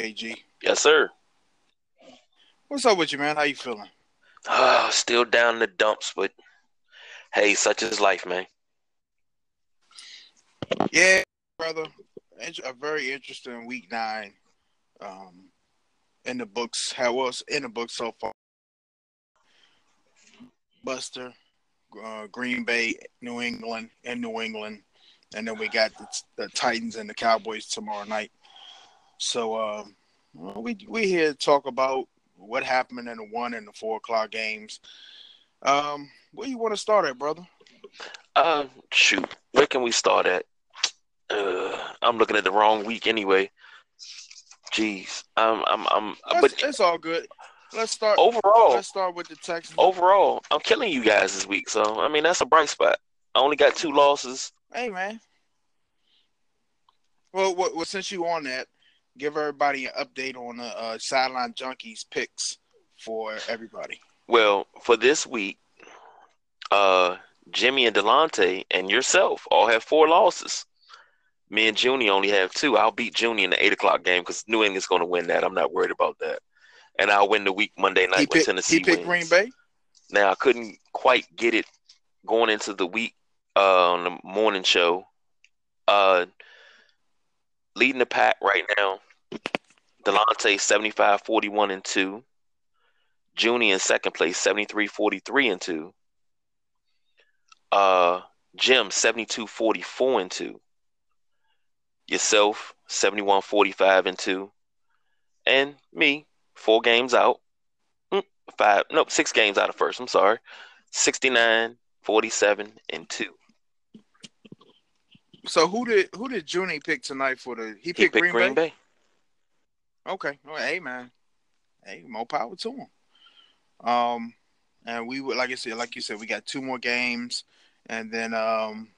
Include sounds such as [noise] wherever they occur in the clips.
AG. Yes, sir. What's up with you, man? How you feeling? Uh, still down in the dumps, but hey, such is life, man. Yeah, brother. A very interesting week nine. Um, in the books, how was in the books so far? Buster, uh, Green Bay, New England, and New England, and then we got the, the Titans and the Cowboys tomorrow night. So uh, we we here to talk about what happened in the one and the four o'clock games. Um, where you want to start at, brother? Uh, shoot, where can we start at? Uh, I'm looking at the wrong week anyway. Jeez, I'm, I'm, I'm. That's, but it's all good. Let's start overall. Let's start with the Texans. Overall, I'm killing you guys this week, so I mean that's a bright spot. I only got two losses. Hey, man. Well, well, well since you on that, give everybody an update on the uh, sideline junkies picks for everybody. Well, for this week, uh, Jimmy and Delonte and yourself all have four losses. Me and Junie only have two. I'll beat Junie in the eight o'clock game because New England's going to win that. I'm not worried about that. And I'll win the week Monday night he picked, Tennessee He picked. Green Bay. Now I couldn't quite get it going into the week uh, on the morning show. Uh, leading the pack right now, Delonte 75 41 and 2. Junie in second place, 73 43 and 2. Uh, Jim 72 44 and 2. Yourself 71 45 and 2. And me, four games out. Mm, Five, nope, six games out of first. I'm sorry. 69 47 and 2. So who did who did Junie pick tonight for the? He He picked, picked Green, Bay? Bay. Okay. Well, hey man. Hey, more power to him. Um, and we would like I said, like you said, we got two more games, and then um,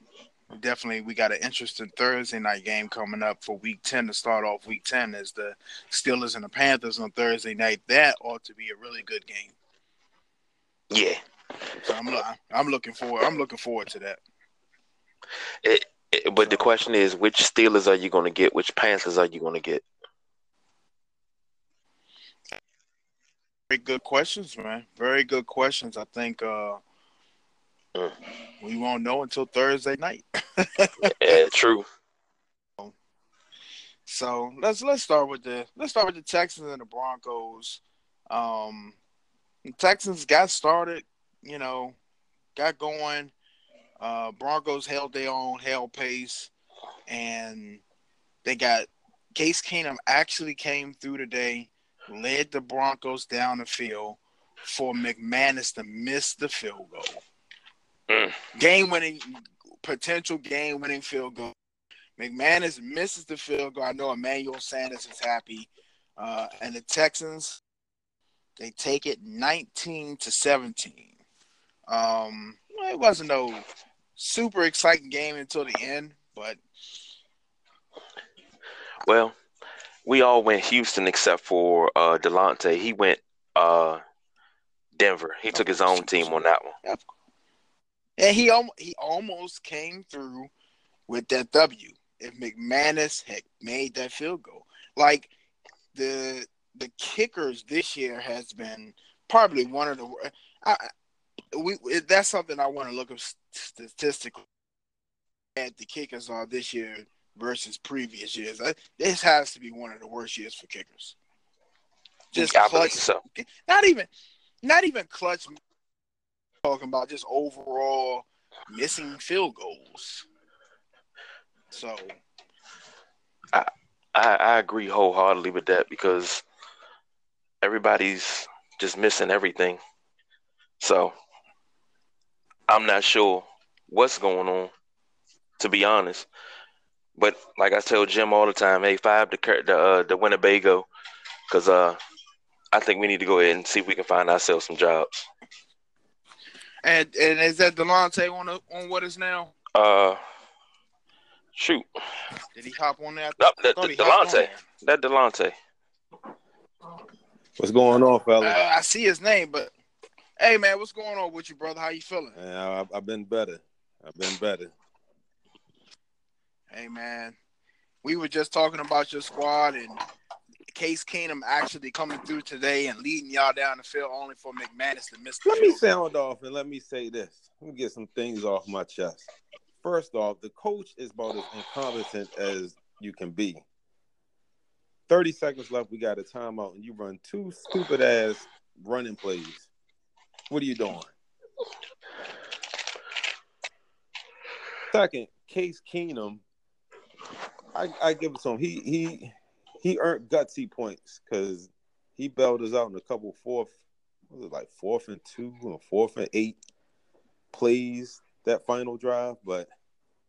definitely we got an interesting Thursday night game coming up for Week Ten to start off Week Ten. Is the Steelers and the Panthers on Thursday night? That ought to be a really good game. Yeah. So I'm I'm looking forward. I'm looking forward to that. It, it- but the question is, which Steelers are you going to get? Which Panthers are you going to get? Very good questions, man. Very good questions. I think uh, Mm. we won't know until Thursday night. [laughs] Yeah, true. So let's let's start with the let's start with the Texans and the Broncos. Um, the Texans got started, you know, got going. Uh, Broncos held their own, held pace, and they got Case Keenum actually came through today, led the Broncos down the field for McManus to miss the field goal. Mm. Game winning, potential game winning field goal. McManus misses the field goal. I know Emmanuel Sanders is happy. Uh, and the Texans, they take it 19 to 17. Um, it wasn't no super exciting game until the end, but Well, we all went Houston except for uh, Delonte. He went uh, Denver. He took his own team on that one. and he almost he almost came through with that W. If McManus had made that field goal, like the the kickers this year has been probably one of the. We that's something I want to look up statistically. At the kickers are this year versus previous years. I, this has to be one of the worst years for kickers. Just I believe clutch, so. not even, not even clutch. Talking about just overall missing field goals. So I, I agree wholeheartedly with that because everybody's just missing everything. So I'm not sure what's going on, to be honest. But like I tell Jim all the time, hey, five the the uh, the Winnebago, because uh, I think we need to go ahead and see if we can find ourselves some jobs. and and is that Delonte on the, on what is now? Uh, shoot, Did he hop on that? no, that, thought he that hopped on Delonte, that Delonte. What's going on, fella? Uh, I see his name, but hey, man, what's going on with you, brother? How you feeling? Man, I, I've been better. I've been better. Hey, man, we were just talking about your squad, and Case Keenum actually coming through today and leading y'all down the field only for McManus to miss the Let me sound off and let me say this. Let me get some things off my chest. First off, the coach is about as incompetent as you can be. 30 seconds left, we got a timeout, and you run two stupid ass running plays. What are you doing? Second, Case Keenum, I, I give it to him. He he he earned gutsy points because he bailed us out in a couple fourth, was it like fourth and two or fourth and eight plays that final drive. But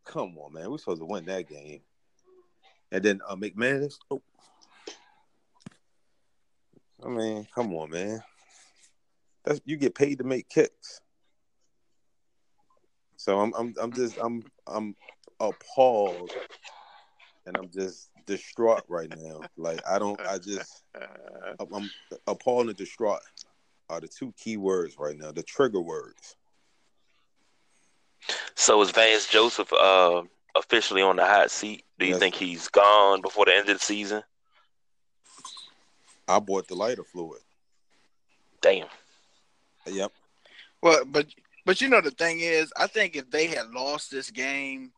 come on, man, we're supposed to win that game. And then uh, McManus, oh. I mean, come on, man. That's you get paid to make kicks. So I'm I'm I'm just I'm I'm appalled and I'm just distraught right now. Like I don't I just I'm, I'm appalled and distraught are the two key words right now, the trigger words. So is Vance Joseph uh, officially on the hot seat? Do you Yes. think he's gone before the end of the season? I bought the lighter fluid. Damn. Yep. Well, but but you know the thing is, I think if they had lost this game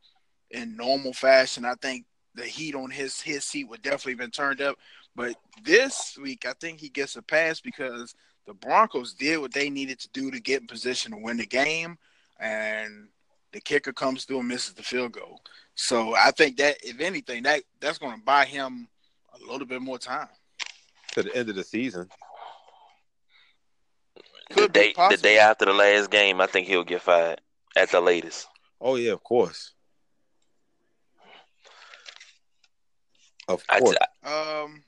in normal fashion, I think the heat on his his seat would definitely been turned up. But this week, I think he gets a pass because the Broncos did what they needed to do to get in position to win the game, and the kicker comes through and misses the field goal. So I think that if anything, that that's going to buy him a little bit more time. To the end of the season. The Could be day the day after the last game, I think he'll get fired at the latest. Oh yeah, of course. Of I, course. Um,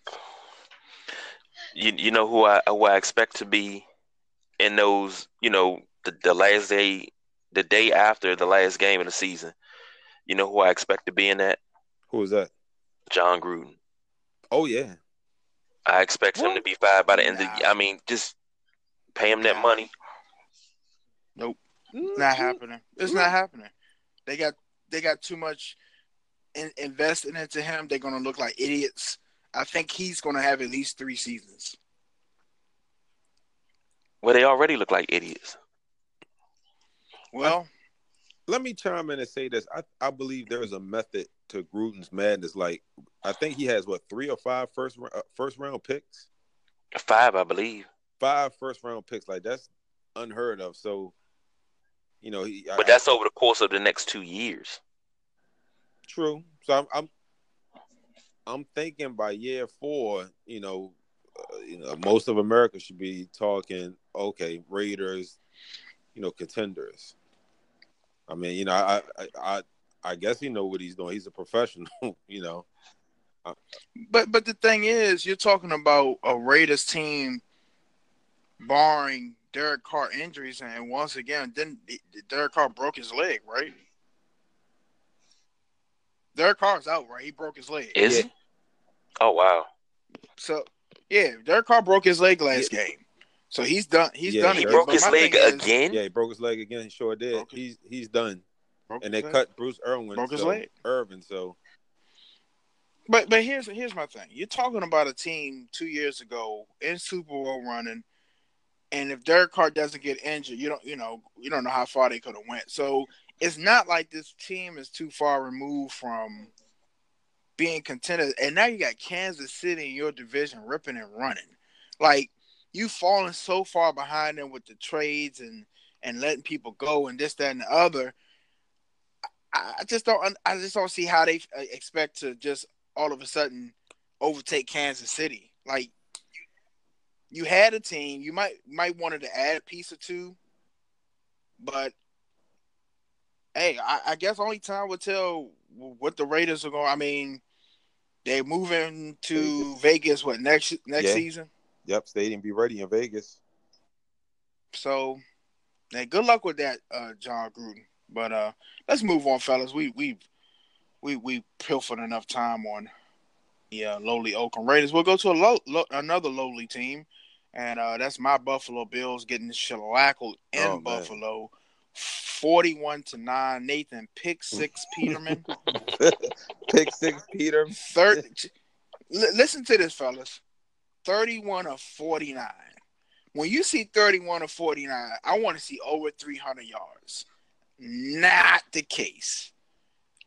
you you know who I who I expect to be in those you know the, the last day the day after the last game of the season. You know who I expect to be in that? Who is that? Jon Gruden. Oh yeah. I expect him to be fired by the end of the I mean, just pay him that Nah. money. Nope. Not happening. It's not happening. They got they got too much in, invested into him. They're gonna look like idiots. I think he's gonna have at least three seasons. Well, they already look like idiots. Well, Let me chime in and say this. I, I believe there is a method to Gruden's madness. Like I think he has what three or five first uh, first round picks, Five, I believe. five first round picks. Like that's unheard of. So, you know, he. But I- that's over the course of the next two years. True. So I'm I'm, I'm thinking by year four, you know, uh, you know, most of America should be talking. Okay, Raiders, you know, contenders. I mean, you know, I I I, I guess he know what he's doing. He's a professional, [laughs] you know. but but the thing is, you're talking about a Raiders team, barring Derek Carr injuries, and once again, then Derek Carr broke his leg, right? Derek Carr's out, right? He broke his leg. Is Yeah. he? Oh wow. So yeah, Derek Carr broke his leg last game, so he's done. He's Yeah, done. He it. Broke But his leg is- again. Yeah, he broke his leg again. He sure did. Broke his- He's he's done. And they leg. cut Bruce Irvin. Broke his leg. Irvin. So But but here's here's my thing. You're talking about a team two years ago in Super Bowl running, and if Derek Carr doesn't get injured, you don't you know you don't know how far they could have went. So it's not like this team is too far removed from being contenders. And now you got Kansas City in your division ripping and running. Like you've fallen so far behind them with the trades and and letting people go and this that and the other. I I just don't. I just don't see how they uh, expect to just all of a sudden overtake Kansas City. Like you had a team, you might might wanted to add a piece or two, but hey, I, I guess only time will tell what the Raiders are going. I mean, they're moving to Vegas, what next next Yeah. season. yep, stadium be ready in Vegas. So, hey, good luck with that, uh, Jon Gruden. But uh, let's move on, fellas. We we we we pilfered enough time on the uh, lowly Oakland Raiders. We'll go to a low, low, another lowly team, and uh, that's my Buffalo Bills getting shellackled in Oh. Buffalo, forty-one to nine. Nathan pick six [laughs] Peterman. [laughs] Pick six, Peter. Third, listen to this, fellas. 31 of 49. When you see 31 of 49, I want to see over 300 yards. Not the case.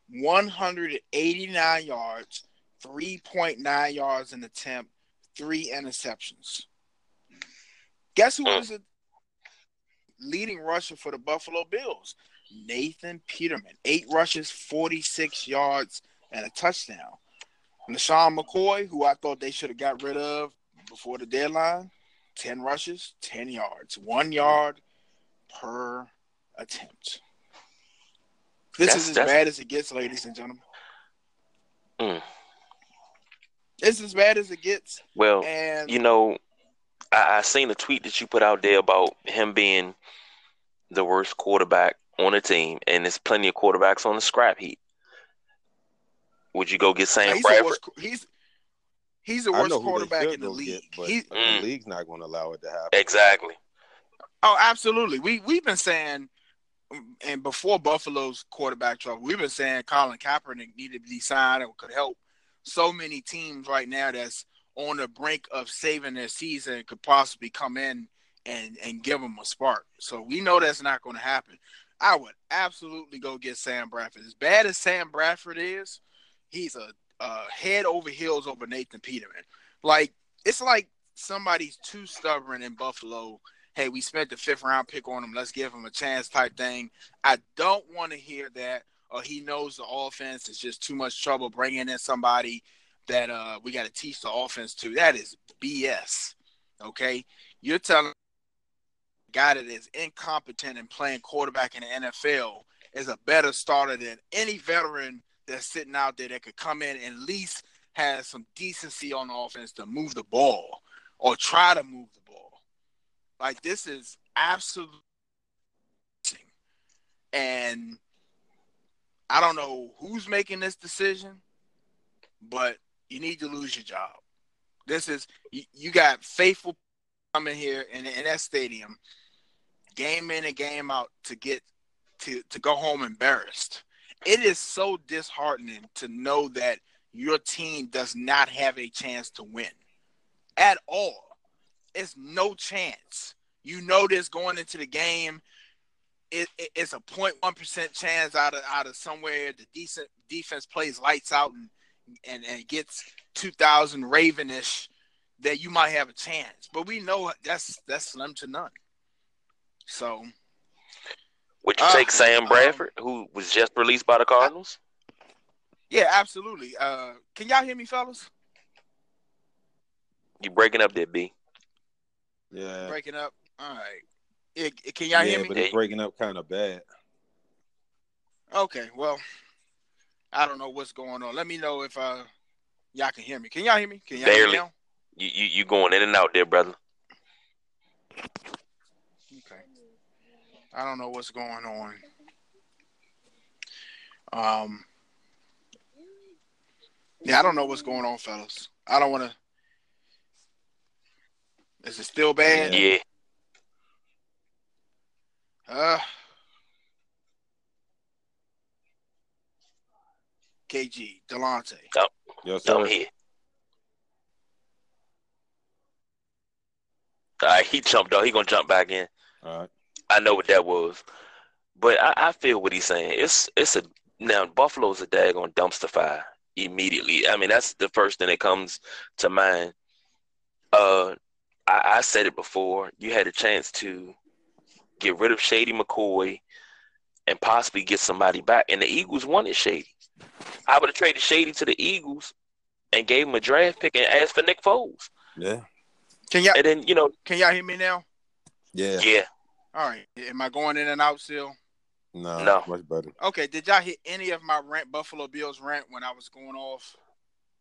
189 yards, 3.9 yards in attempt, three interceptions. Guess who was the leading rusher for the Buffalo Bills? Nathan Peterman. Eight rushes, 46 yards, and a touchdown. LeSean McCoy, who I thought they should have got rid of before the deadline, 10 rushes, 10 yards, one yard per attempt. This That's- is as that's- bad as it gets, ladies and gentlemen. Mm. It's as bad as it gets. Well, And you know, I, I seen a tweet that you put out there about him being the worst quarterback on the team, and there's plenty of quarterbacks on the scrap heap. Would you go get Sam he's, the worst, he's he's the worst know who they quarterback in the league. get, but He, Mm. the league's not going to allow it to happen. Exactly. Oh, absolutely. We we've been saying, and before Buffalo's quarterback trouble, we've been saying Colin Kaepernick needed to be signed and could help so many teams right now that's on the brink of saving their season could possibly come in and and give them a spark. So we know that's not going to happen. I would absolutely go get Sam Bradford. As bad as Sam Bradford is, he's a, a head over heels over Nathan Peterman. Like it's like somebody's too stubborn in Buffalo hey, we spent the fifth round pick on him. Let's give him a chance type thing. I don't want to hear that. Or he knows the offense is just too much trouble bringing in somebody that uh, we got to teach the offense to. That is BS. Okay, you're telling a guy that is incompetent and playing quarterback in the NFL is a better starter than any veteran that's sitting out there that could come in and at least has some decency on the offense to move the ball or try to move the ball. Like this is absolutely, and I don't know who's making this decision, but you need to lose your job. This is you, you got faithful coming here in, in that stadium, game in and game out to get to to go home embarrassed. It is so disheartening to know that your team does not have a chance to win at all. It's no chance. You know this going into the game. It, it, it's a 0.1 percent chance out of out of somewhere the decent defense plays lights out and and, and gets 2,000 Ravenish that you might have a chance. But we know that's that's slim to none. So Would you Uh, take Sam um, Bradford, who was just released by the Cardinals? yeah, absolutely. Uh, can y'all hear me, fellas? You breaking up there, B? Yeah. Breaking up. All right. Yeah, can y'all yeah, hear me? but it's breaking up kind of bad. Okay, well, I don't know what's going on. Let me know if uh y'all can hear me. Can y'all hear me? Can y'all hear me Barely. You, you you going in and out there, brother? Okay. I don't know what's going on. Um Yeah, I don't know what's going on, fellas. I don't wanna Is it still bad? Yeah. Uh KG, Delonte. Yes, I'm here. All right, he jumped out. He gonna jump back in. All right. I know what that was, but I, I feel what he's saying. It's it's a now Buffalo's a daggone dumpster fire immediately. I mean that's the first thing that comes to mind. Uh, I, I said it before. You had a chance to get rid of Shady McCoy and possibly get somebody back, and the Eagles wanted Shady. I would have traded Shady to the Eagles and gave him a draft pick and asked for Nick Foles. Yeah. Can y'all And then you know, can y'all hear me now? Yeah. yeah, All right. Am I going in and out still? No. No. Much better. Okay, did y'all hit any of my rant Buffalo Bills rant when I was going off?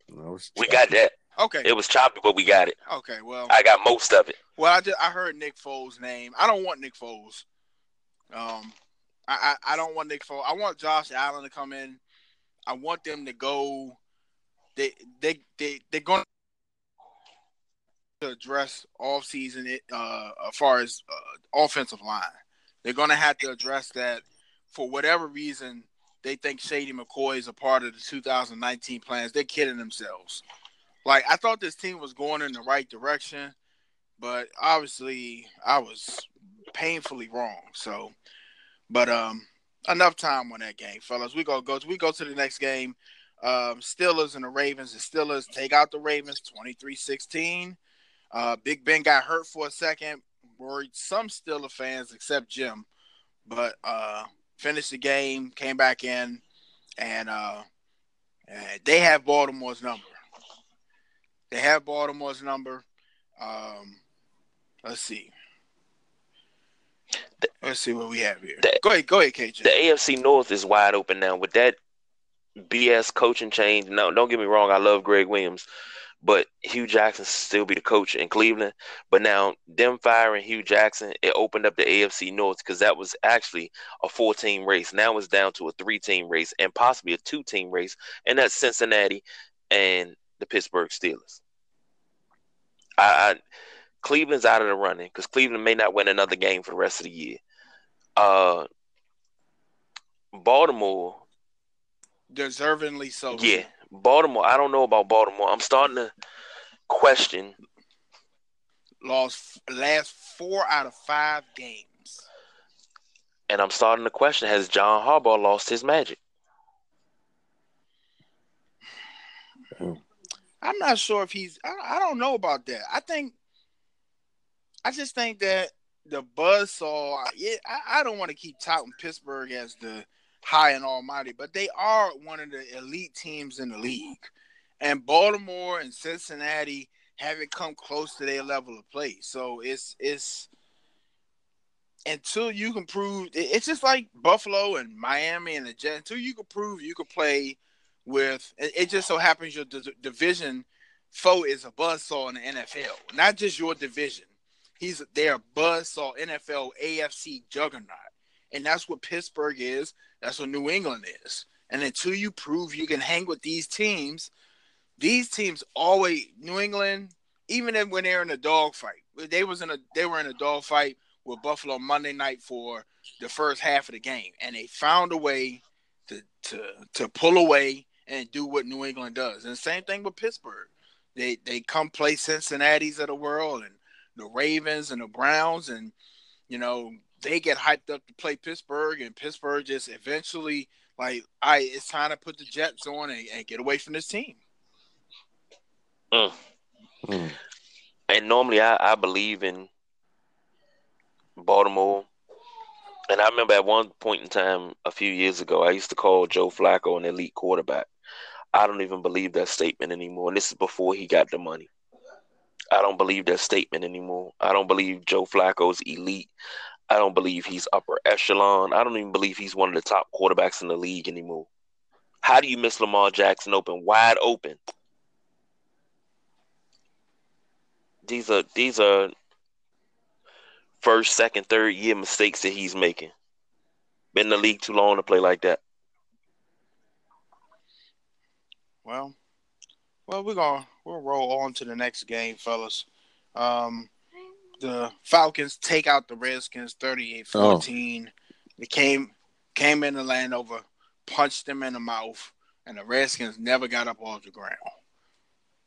No, it's we got that. Okay. It was choppy, but we got it. Okay, well, I got most of it. well, I just I heard Nick Foles' name. I don't want Nick Foles. Um, I, I I don't want Nick Foles. I want Josh Allen to come in. I want them to go. They they they they're going to address off season it uh as far as uh, offensive line. They're going to have to address that for whatever reason. They think Shady McCoy is a part of the 2019 plans. They're kidding themselves. Like I thought this team was going in the right direction, but obviously I was painfully wrong. So, but um, enough time on that game, fellas. We go go we go to the next game. Um, Steelers and the Ravens. The Steelers take out the Ravens 23-16. Uh, Big Ben got hurt for a second. Worried some Steeler fans, except Jim, but uh, finished the game, came back in, and uh, they have Baltimore's number. They have Baltimore's number. Um, let's see. Let's see what we have here. The, go ahead, go ahead, KJ. The AFC North is wide open now with that BS coaching change. No, don't get me wrong. I love Gregg Williams, but Hue Jackson still be the coach in Cleveland. But now them firing Hue Jackson, it opened up the AFC North because that was actually a four-team race. Now it's down to a three-team race and possibly a two-team race, and that's Cincinnati and the Pittsburgh Steelers. I, I Cleveland's out of the running because Cleveland may not win another game for the rest of the year. Uh, Baltimore, deservingly so. Yeah, Baltimore. I don't know about Baltimore. I'm starting to question. Lost last four out of five games, and I'm starting to question: Has John Harbaugh lost his magic? I'm not sure if he's. I, I don't know about that. I think. I just think that the buzz saw. Yeah, I, I don't want to keep touting Pittsburgh as the high and almighty, but they are one of the elite teams in the league. And Baltimore and Cincinnati haven't come close to their level of play. So it's it's until you can prove it's just like Buffalo and Miami and the Jets. Until you can prove you can play with it, just so happens your division foe is a buzzsaw in the NFL, not just your division. He's they're a buzzsaw NFL AFC juggernaut, and that's what Pittsburgh is. That's what New England is. And until you prove you can hang with these teams, these teams always New England, even when they're in a dogfight, they was in a they were in a dogfight with Buffalo Monday night for the first half of the game, and they found a way to to to pull away and do what New England does. And same thing with Pittsburgh. They they come play Cincinnati's of the world and the Ravens and the Browns, and you know they get hyped up to play Pittsburgh, and Pittsburgh just eventually like, I it's time to put the Jets on and, and get away from this team. Mm. Mm. And normally, I, I believe in Baltimore. And I remember at one point in time a few years ago, I used to call Joe Flacco an elite quarterback. I don't even believe that statement anymore. And this is before he got the money. I don't believe that statement anymore. I don't believe Joe Flacco's elite. I don't believe he's upper echelon. I don't even believe he's one of the top quarterbacks in the league anymore. How do you miss Lamar Jackson open, wide open? These are these are first, second, third year mistakes that he's making. Been in the league too long to play like that. Well, well, we're gonna we'll roll on to the next game, fellas. Um, the Falcons take out the Redskins 38-14. Oh. They came came in the Landover, punched them in the mouth, and the Redskins never got up off the ground.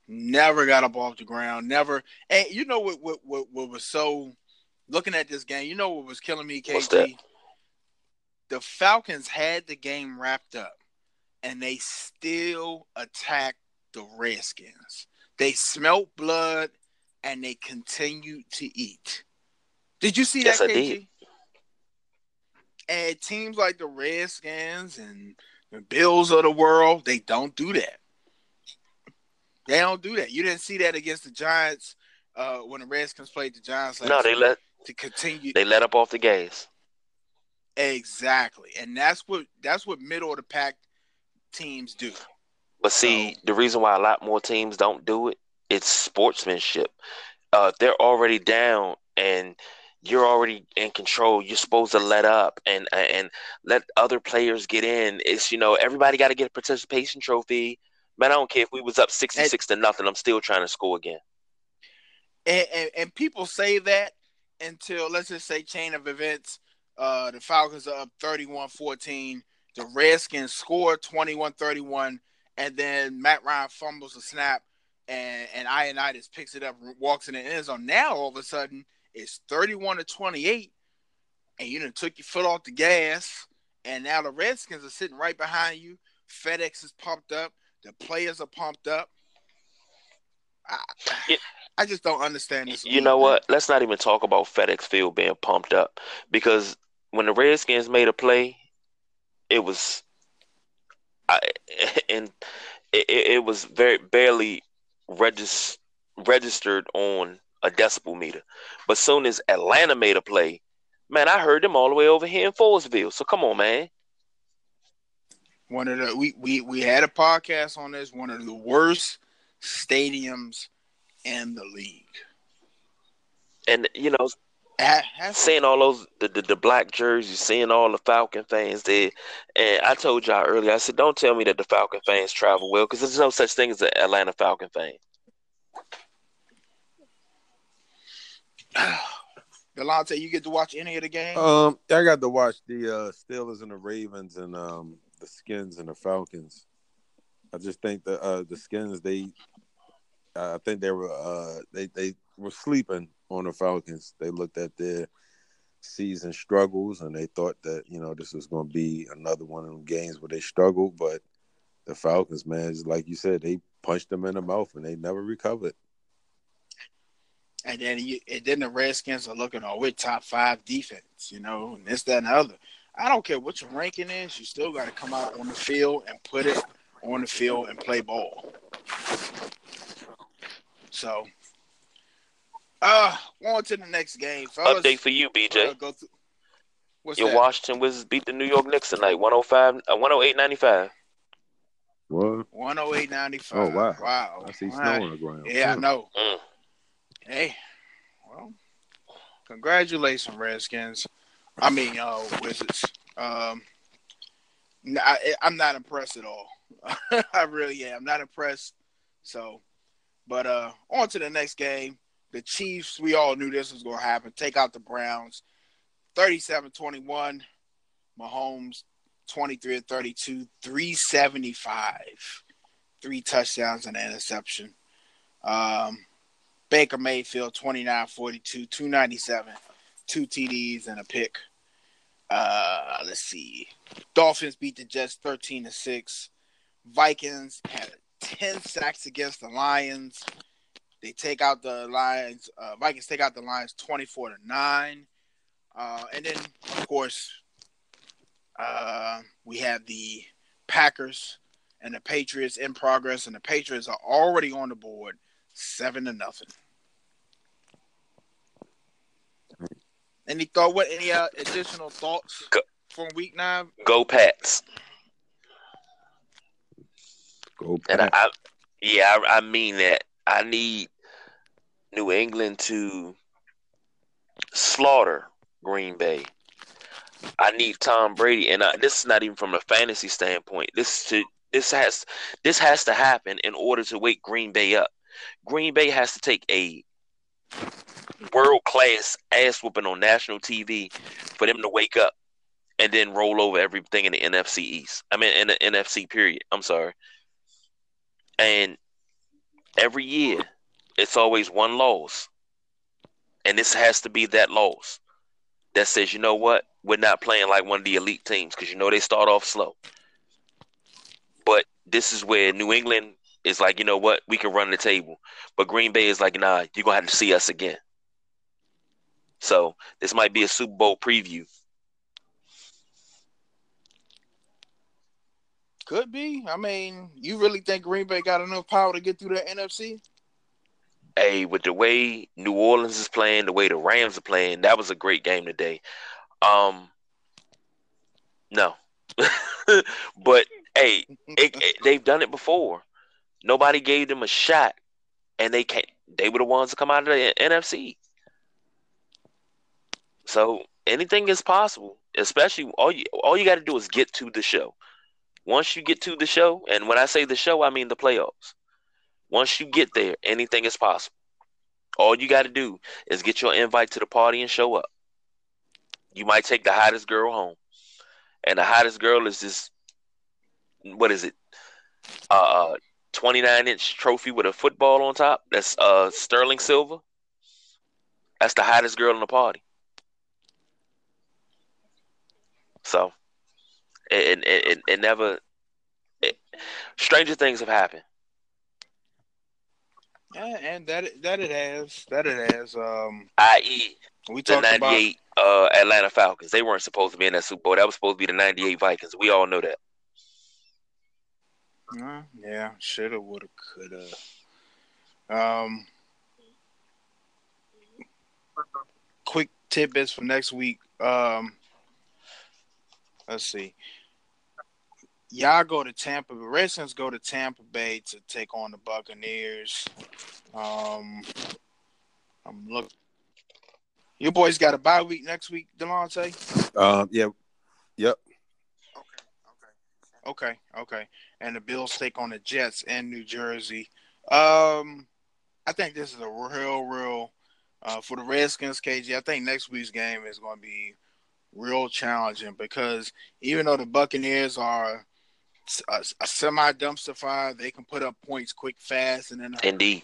Never got up off the ground. Never. And you know what? What? What, what was so? Looking at this game, you know what was killing me, KT. The Falcons had the game wrapped up, and they still attacked the Redskins. They smelt blood and they continued to eat. Did you see yes, that, I Did. And teams like the Redskins and the Bills of the world, they don't do that. They don't do that. You didn't see that against the Giants uh, when the Redskins played the Giants. no, they let to continue. They let up off the gas. Exactly, and that's what that's what middle of the pack teams do. But see, so, the reason why a lot more teams don't do it it's sportsmanship. Uh, they're already down and you're already in control. You're supposed to let up and and let other players get in. It's you know everybody got to get a participation trophy. Man, I don't care if we was up sixty six to nothing. I'm still trying to score again. And, and, and people say that until let's just say chain of events. Uh, the Falcons are up 31-14. The Redskins score 21-31, and then Matt Ryan fumbles a snap and and Ioannidis picks it up, walks in the end zone. Now all of a sudden it's thirty-one to twenty-eight, and you done took your foot off the gas, and now the Redskins are sitting right behind you. FedEx is pumped up. The players are pumped up. I, It- I just don't understand this. You know what? Let's not even talk about FedEx Field being pumped up because when the Redskins made a play, it was, I [laughs] and it, it was very barely regis, registered on a decibel meter. But soon as Atlanta made a play, man, I heard them all the way over here in Forestville. So come on, man. One of the we we we had a podcast on this. One of the worst stadiums in the league. And you know, Ha- has to- seeing all those the, the, the black jerseys, seeing all the Falcon fans there, and I told y'all earlier, I said, don't tell me that the Falcon fans travel well, because there's no such thing as an Atlanta Falcon fan. [sighs] Delonte, you get to watch any of the game? Um, I got to watch the uh, Steelers and the Ravens and um, the Skins and the Falcons. I just think the uh, the Skins they, I think they were uh, they they were sleeping on the Falcons. They looked at their season struggles and they thought that you know this was going to be another one of them games where they struggled, but the Falcons, man, like you said, they punched them in the mouth and they never recovered. and then you, and then the Redskins are looking, oh, we're top five defense, you know, and this, that, and the other. I don't care what your ranking is, you still got to come out on the field and put it on the field and play ball. So, uh, on to the next game, fellas. Update for you, Uh, BJ. go through. What's Your that? Washington Wizards beat the New York Knicks tonight, 105, uh, 108.95. What? 108.95. Oh, wow. Wow. I see All snow right. on the ground. Yeah, I Hmm. know. Mm. Hey, well, congratulations, Redskins. I mean, uh, Wizards. Um, n- I, am not impressed at all. [laughs] I really am not impressed. So, but uh, on to the next game. The Chiefs. We all knew this was going to happen. Take out the Browns, 37-21. Mahomes, 23 of 32, 375, three touchdowns and an interception. Um, Baker Mayfield, 29 42, 297, two TDs and a pick. Uh, let's see. Dolphins beat the Jets 13 to 6. Vikings had 10 sacks against the Lions. They take out the Lions. Uh, Vikings take out the Lions 24 to 9. Uh, and then, of course, uh, we have the Packers and the Patriots in progress, and the Patriots are already on the board, seven to nothing. Any thought? What? Any uh, additional thoughts Go- from Week Nine? Go Pats. Go Pats. And I, I yeah, I, I mean that. I need New England to slaughter Green Bay. I need Tom Brady, and I, this is not even from a fantasy standpoint. This to this has this has to happen in order to wake Green Bay up. Green Bay has to take a world class ass whooping on national TV for them to wake up and then roll over everything in the NFC East. I mean, in the NFC period. I'm sorry. And every year, it's always one loss. And this has to be that loss that says, you know what? We're not playing like one of the elite teams because you know they start off slow. But this is where New England is like, you know what? We can run the table. But Green Bay is like, nah, you're going to have to see us again. So this might be a Super Bowl preview. Could be. I mean, you really think Green Bay got enough power to get through the NFC? Hey, with the way New Orleans is playing, the way the Rams are playing, that was a great game today. Um, no, [laughs] but hey, it, it- they've done it before. Nobody gave them a shot, and they can't. They were the ones to come out of the NFC. So anything is possible. Especially all you all you got to do is get to the show. Once you get to the show, and when I say the show, I mean the playoffs. Once you get there, anything is possible. All you got to do is get your invite to the party and show up. You might take the hottest girl home, and the hottest girl is this. What is it? Uh, 29 inch trophy with a football on top. That's uh sterling silver. That's the hottest girl in the party. So it it, it never. It, stranger things have happened. Yeah, and that that it has that it has. Um, I.e., we the talked about '98 uh, Atlanta Falcons. They weren't supposed to be in that Super Bowl. That was supposed to be the '98 Vikings. We all know that. Uh, yeah, shoulda, woulda, coulda. Um, quick tidbits for next week. Um, let's see. Y'all go to Tampa. The Redskins go to Tampa Bay to take on the Buccaneers. Um, I'm look. Your boys got a bye week next week, Delonte. Uh, yeah, yep. Okay, okay, okay, okay. And the Bills take on the Jets in New Jersey. Um, I think this is a real, real uh, for the Redskins, KG. I think next week's game is going to be real challenging because even though the Buccaneers are a, a semi dumpster fire, they can put up points quick, fast, and then uh, Indeed.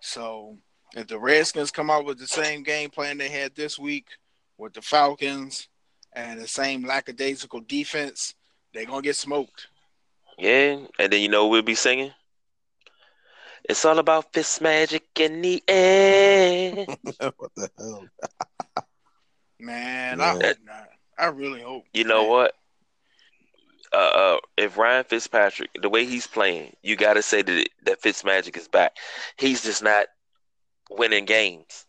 so if the Redskins come out with the same game plan they had this week with the Falcons and the same lackadaisical defense, they're gonna get smoked. Yeah, and then you know we'll be singing. It's all about Fitzmagic in the air. [laughs] what the hell? Man, Yeah. I hope not. I really hope. You know man. what? Uh, uh, if Ryan Fitzpatrick, the way he's playing, you got to say that that Fitzmagic is back. He's just not winning games,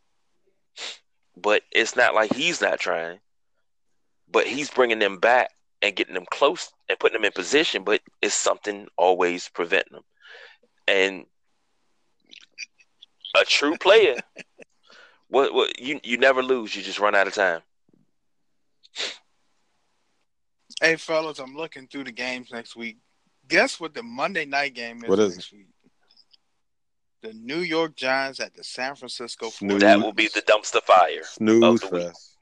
but it's not like he's not trying. But he's bringing them back and getting them close and putting them in position. But it's something always preventing them. And a true player, [laughs] what what you you never lose. You just run out of time. Hey, fellas, I'm looking through the games next week. Guess what the Monday night game is What is next week? The New York Giants at the San Francisco Snooze. That will be the dumpster fire. Snooze Of the week. fest.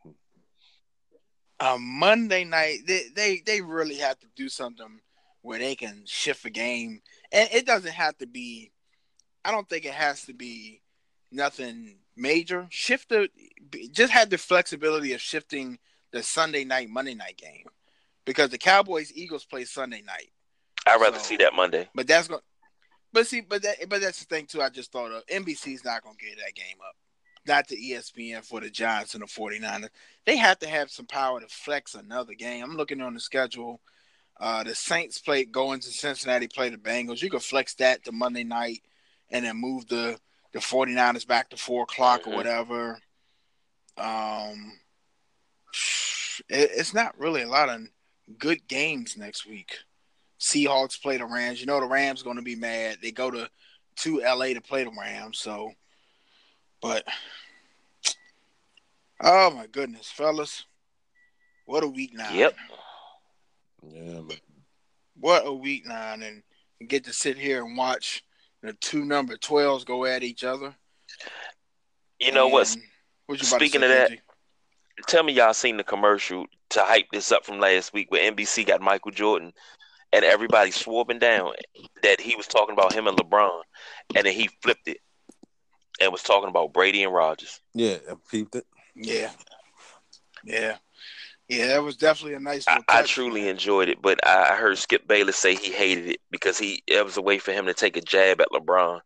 a Monday night. They, they they really have to do something where they can shift a game, and it doesn't have to be. I don't think it has to be nothing major. Shift the just have the flexibility of shifting the Sunday night Monday night game because the Cowboys Eagles play Sunday night. I'd rather So- see that Monday. But that's going. But see, but that, but that's the thing too. I just thought of NBC's not going to get that game up. Not the ESPN for the Giants and the 49ers. They have to have some power to flex another game. I'm looking on the schedule. Uh, the Saints play going to Cincinnati, play the Bengals. You could flex that to Monday night and then move the the 49ers back to four o'clock Mhm. or whatever. Um, it, it's not really a lot of good games next week. Seahawks play the Rams. You know the Rams going to be mad. They go to to LA to play the Rams. So, but oh my goodness, fellas, what a week nine! Yep. Yeah, but what a week nine, and get to sit here and watch the two number twelves go at each other. You know what? And- what you about to Speaking say, of that, KG? Tell me y'all seen the commercial to hype this up from last week where NBC got Michael Jordan and everybody swapping down that he was talking about him and LeBron, and then he flipped it and was talking about Brady and Rodgers. yeah, I peeped it. Yeah, yeah, yeah. That was definitely a nice. I, I truly enjoyed it, but I I heard Skip Bayless say he hated it because he it was a way for him to take a jab at LeBron.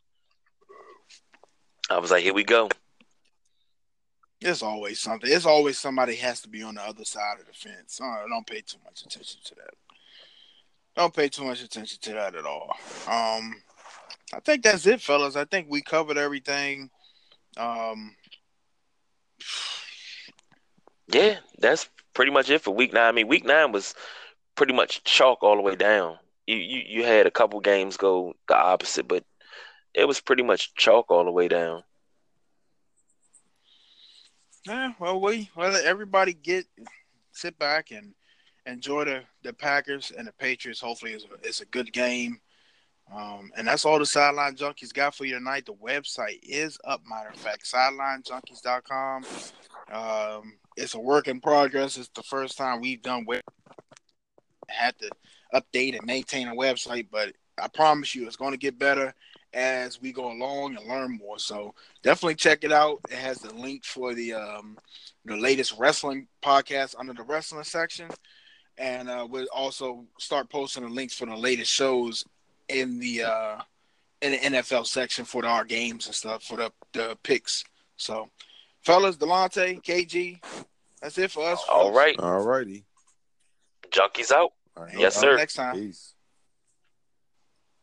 I was like, here we go. It's always something. It's always somebody has to be on the other side of the fence. Uh, don't pay too much attention to that. Don't pay too much attention to that at all. Um, I think that's it, fellas. I think we covered everything. Um, Yeah, that's pretty much it for week nine. I mean, week nine was pretty much chalk all the way down. You you, you had a couple games go the opposite, but it was pretty much chalk all the way down. Yeah. Well, we well everybody get sit back and enjoy the the Packers and the Patriots. Hopefully, it's a, it's a good game. Um, and that's all the Sideline Junkies got for you tonight. The website is up, matter of fact, sidelinejunkies.com. Um, it's a work in progress. It's the first time we've done web had to update and maintain a website, but I promise you, it's going to get better as we go along and learn more. So definitely check it out. It has the link for the um, the latest wrestling podcast under the wrestling section, and uh, we'll also start posting the links for the latest shows in the uh, in the NFL section for the, our games and stuff for the the picks. So, fellas, Delonte, KG, that's it for us. All right. All righty. Junkies out. All right. Yes, sir. Next time. Peace.